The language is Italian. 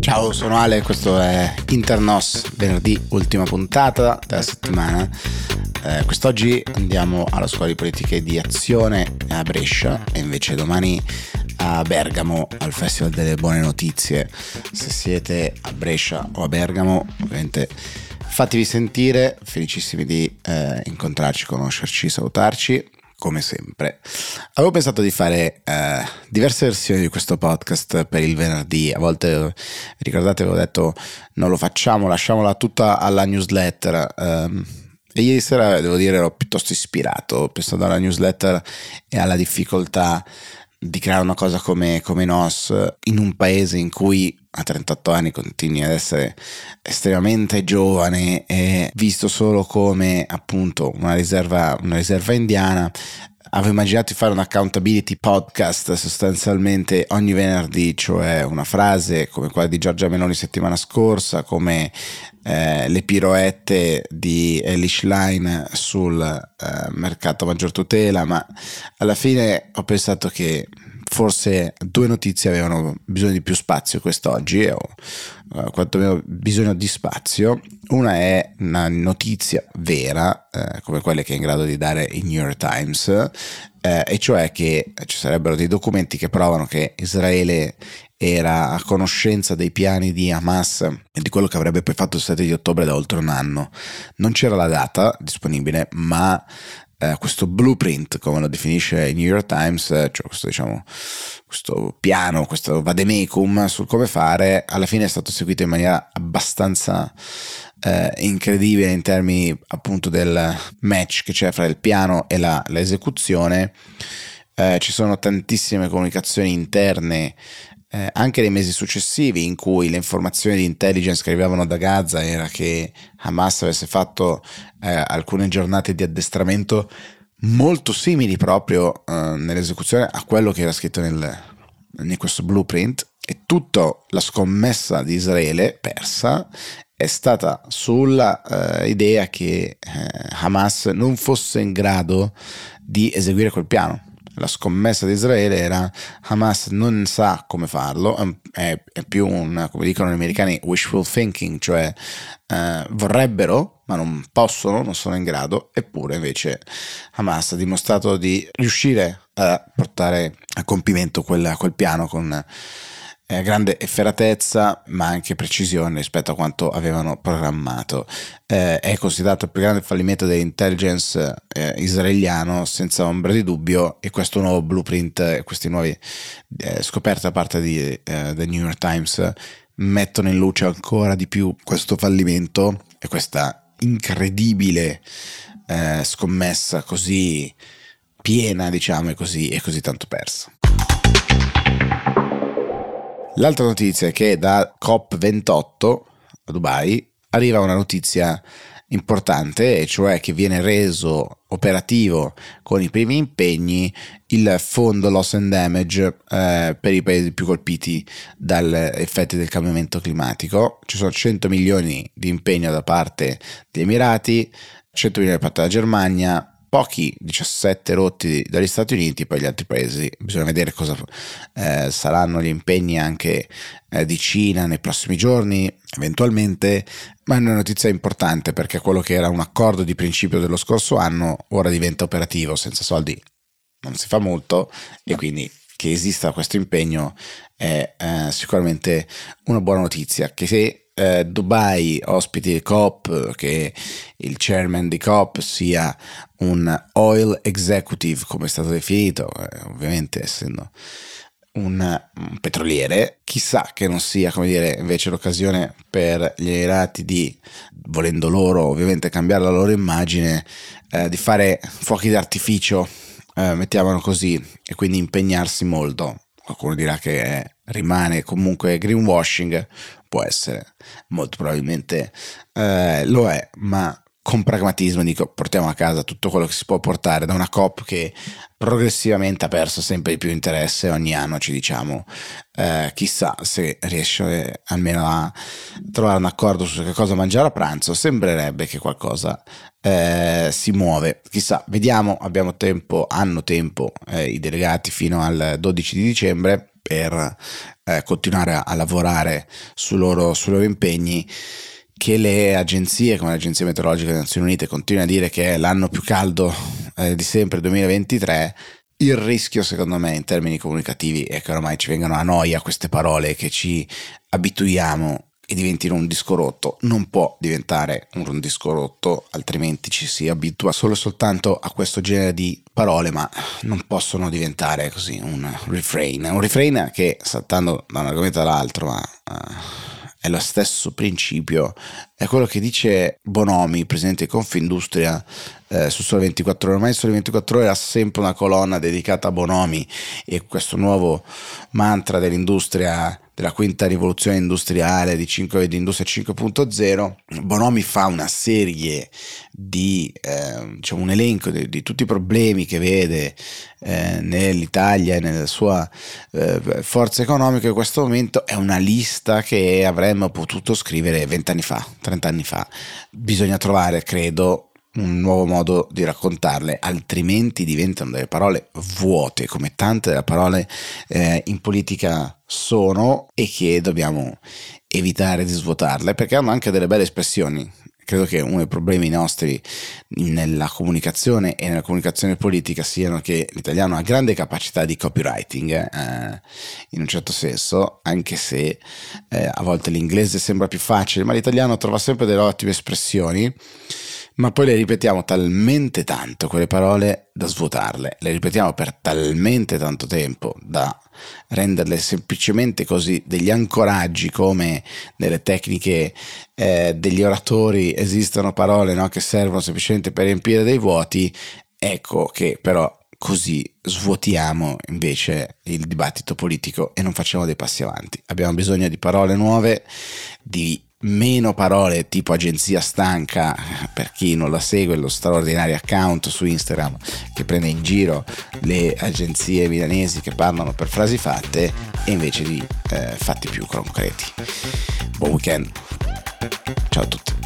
Ciao, sono Ale, questo è Internos, venerdì, ultima puntata della settimana. Eh, quest'oggi andiamo alla scuola di politiche di azione a Brescia e invece domani a Bergamo al Festival delle Buone Notizie. Se siete a Brescia o a Bergamo, ovviamente fatevi sentire, felicissimi di eh, incontrarci, conoscerci, salutarci come sempre. Avevo pensato di fare eh, diverse versioni di questo podcast per il venerdì. A volte, ricordate, avevo detto non lo facciamo, lasciamola tutta alla newsletter. Um, e ieri sera, devo dire, ero piuttosto ispirato, pensando alla newsletter e alla difficoltà di creare una cosa come, come NOS in un paese in cui a 38 anni continui ad essere estremamente giovane e visto solo come appunto una riserva, una riserva indiana avevo immaginato di fare un accountability podcast sostanzialmente ogni venerdì, cioè una frase come quella di Giorgia Meloni settimana scorsa, come eh, le piroette di Elish Line sul eh, mercato maggior tutela, ma alla fine ho pensato che forse due notizie avevano bisogno di più spazio quest'oggi, o uh, quantomeno bisogno di spazio. Una è una notizia vera, eh, come quelle che è in grado di dare il New York Times, eh, e cioè che ci sarebbero dei documenti che provano che Israele era a conoscenza dei piani di Hamas e di quello che avrebbe poi fatto il 7 di ottobre da oltre un anno. Non c'era la data disponibile, ma eh, questo blueprint, come lo definisce il New York Times, eh, cioè questo, diciamo, questo piano, questo vademecum sul come fare, alla fine è stato seguito in maniera abbastanza eh, incredibile in termini appunto del match che c'è fra il piano e la, l'esecuzione. Eh, ci sono tantissime comunicazioni interne eh, anche nei mesi successivi in cui le informazioni di intelligence che arrivavano da Gaza era che Hamas avesse fatto eh, alcune giornate di addestramento molto simili proprio eh, nell'esecuzione a quello che era scritto nel, in questo blueprint. E tutta la scommessa di Israele persa è stata sulla uh, idea che uh, Hamas non fosse in grado di eseguire quel piano la scommessa di Israele era Hamas non sa come farlo, è, è più un, come dicono gli americani, wishful thinking, cioè eh, vorrebbero ma non possono, non sono in grado, eppure invece Hamas ha dimostrato di riuscire a portare a compimento quel, quel piano con eh, grande efferatezza ma anche precisione rispetto a quanto avevano programmato. Eh, è considerato il più grande fallimento dell'intelligence eh, israeliano senza ombra di dubbio e questo nuovo blueprint, queste nuove eh, scoperte da parte di, eh, del New York Times mettono in luce ancora di più questo fallimento e questa incredibile eh, scommessa così piena diciamo e così, e così tanto persa. L'altra notizia è che da COP28 a Dubai arriva una notizia importante, cioè che viene reso operativo con i primi impegni il fondo loss and damage eh, per i paesi più colpiti dagli effetti del cambiamento climatico. Ci sono 100 milioni di impegno da parte degli Emirati, 100 milioni da parte della Germania, pochi 17 rotti dagli Stati Uniti, poi gli altri paesi, bisogna vedere cosa eh, saranno gli impegni anche eh, di Cina nei prossimi giorni, eventualmente, ma è una notizia importante perché quello che era un accordo di principio dello scorso anno ora diventa operativo, senza soldi non si fa molto e quindi che esista questo impegno è eh, sicuramente una buona notizia, che se eh, Dubai ospiti COP, che il chairman di COP sia un oil executive, come è stato definito, eh, ovviamente essendo un, un, petroliere, chissà che non sia, come dire, invece l'occasione per gli Emirati di, volendo loro ovviamente cambiare la loro immagine, eh, di fare fuochi d'artificio, eh, mettiamolo così, e quindi impegnarsi molto. Qualcuno dirà che rimane comunque greenwashing, può essere, molto probabilmente eh, lo è, ma con pragmatismo dico portiamo a casa tutto quello che si può portare da una COP che progressivamente ha perso sempre di più interesse ogni anno ci diciamo eh, chissà se riesce almeno a trovare un accordo su che cosa mangiare a pranzo sembrerebbe che qualcosa eh, si muove. Chissà, vediamo, abbiamo tempo, hanno tempo eh, i delegati fino al 12 di dicembre per eh, continuare a, a lavorare su loro, sui loro impegni che le agenzie come l'Agenzia Meteorologica delle Nazioni Unite continuano a dire che è l'anno più caldo eh, di sempre 2023 il rischio, secondo me, in termini comunicativi è che ormai ci vengano a noia queste parole, che ci abituiamo e diventino un disco rotto. Non può diventare un disco rotto, altrimenti ci si abitua solo e soltanto a questo genere di parole, ma non possono diventare così un refrain. Un refrain che, saltando da un argomento all'altro, ma... Uh, è lo stesso principio, è quello che dice Bonomi, presidente di Confindustria, eh, su Sole 24 Ore. Ormai Sole 24 Ore ha sempre una colonna dedicata a Bonomi e questo nuovo mantra dell'industria della quinta rivoluzione industriale di, 5, di Industria 5.0, Bonomi fa una serie di, eh, diciamo un elenco di, di, tutti i problemi che vede eh, nell'Italia e nella sua eh, forza economica in questo momento è una lista che avremmo potuto scrivere vent'anni fa, trent'anni fa. Bisogna trovare, credo, un nuovo modo di raccontarle, altrimenti diventano delle parole vuote, come tante delle parole eh, in politica sono e che dobbiamo evitare di svuotarle perché hanno anche delle belle espressioni. Credo che uno dei problemi nostri nella comunicazione e nella comunicazione politica siano che l'italiano ha grande capacità di copywriting, eh, in un certo senso, anche se eh, a volte l'inglese sembra più facile, ma l'italiano trova sempre delle ottime espressioni ma poi le ripetiamo talmente tanto quelle parole da svuotarle, le ripetiamo per talmente tanto tempo da renderle semplicemente così degli ancoraggi come nelle tecniche eh, degli oratori. Esistono parole no, che servono semplicemente per riempire dei vuoti, ecco che però così svuotiamo invece il dibattito politico e non facciamo dei passi avanti. Abbiamo bisogno di parole nuove, di meno parole tipo agenzia stanca per chi non la segue lo straordinario account su Instagram che prende in giro le agenzie milanesi che parlano per frasi fatte e invece di eh, fatti più concreti. Buon weekend. Ciao a tutti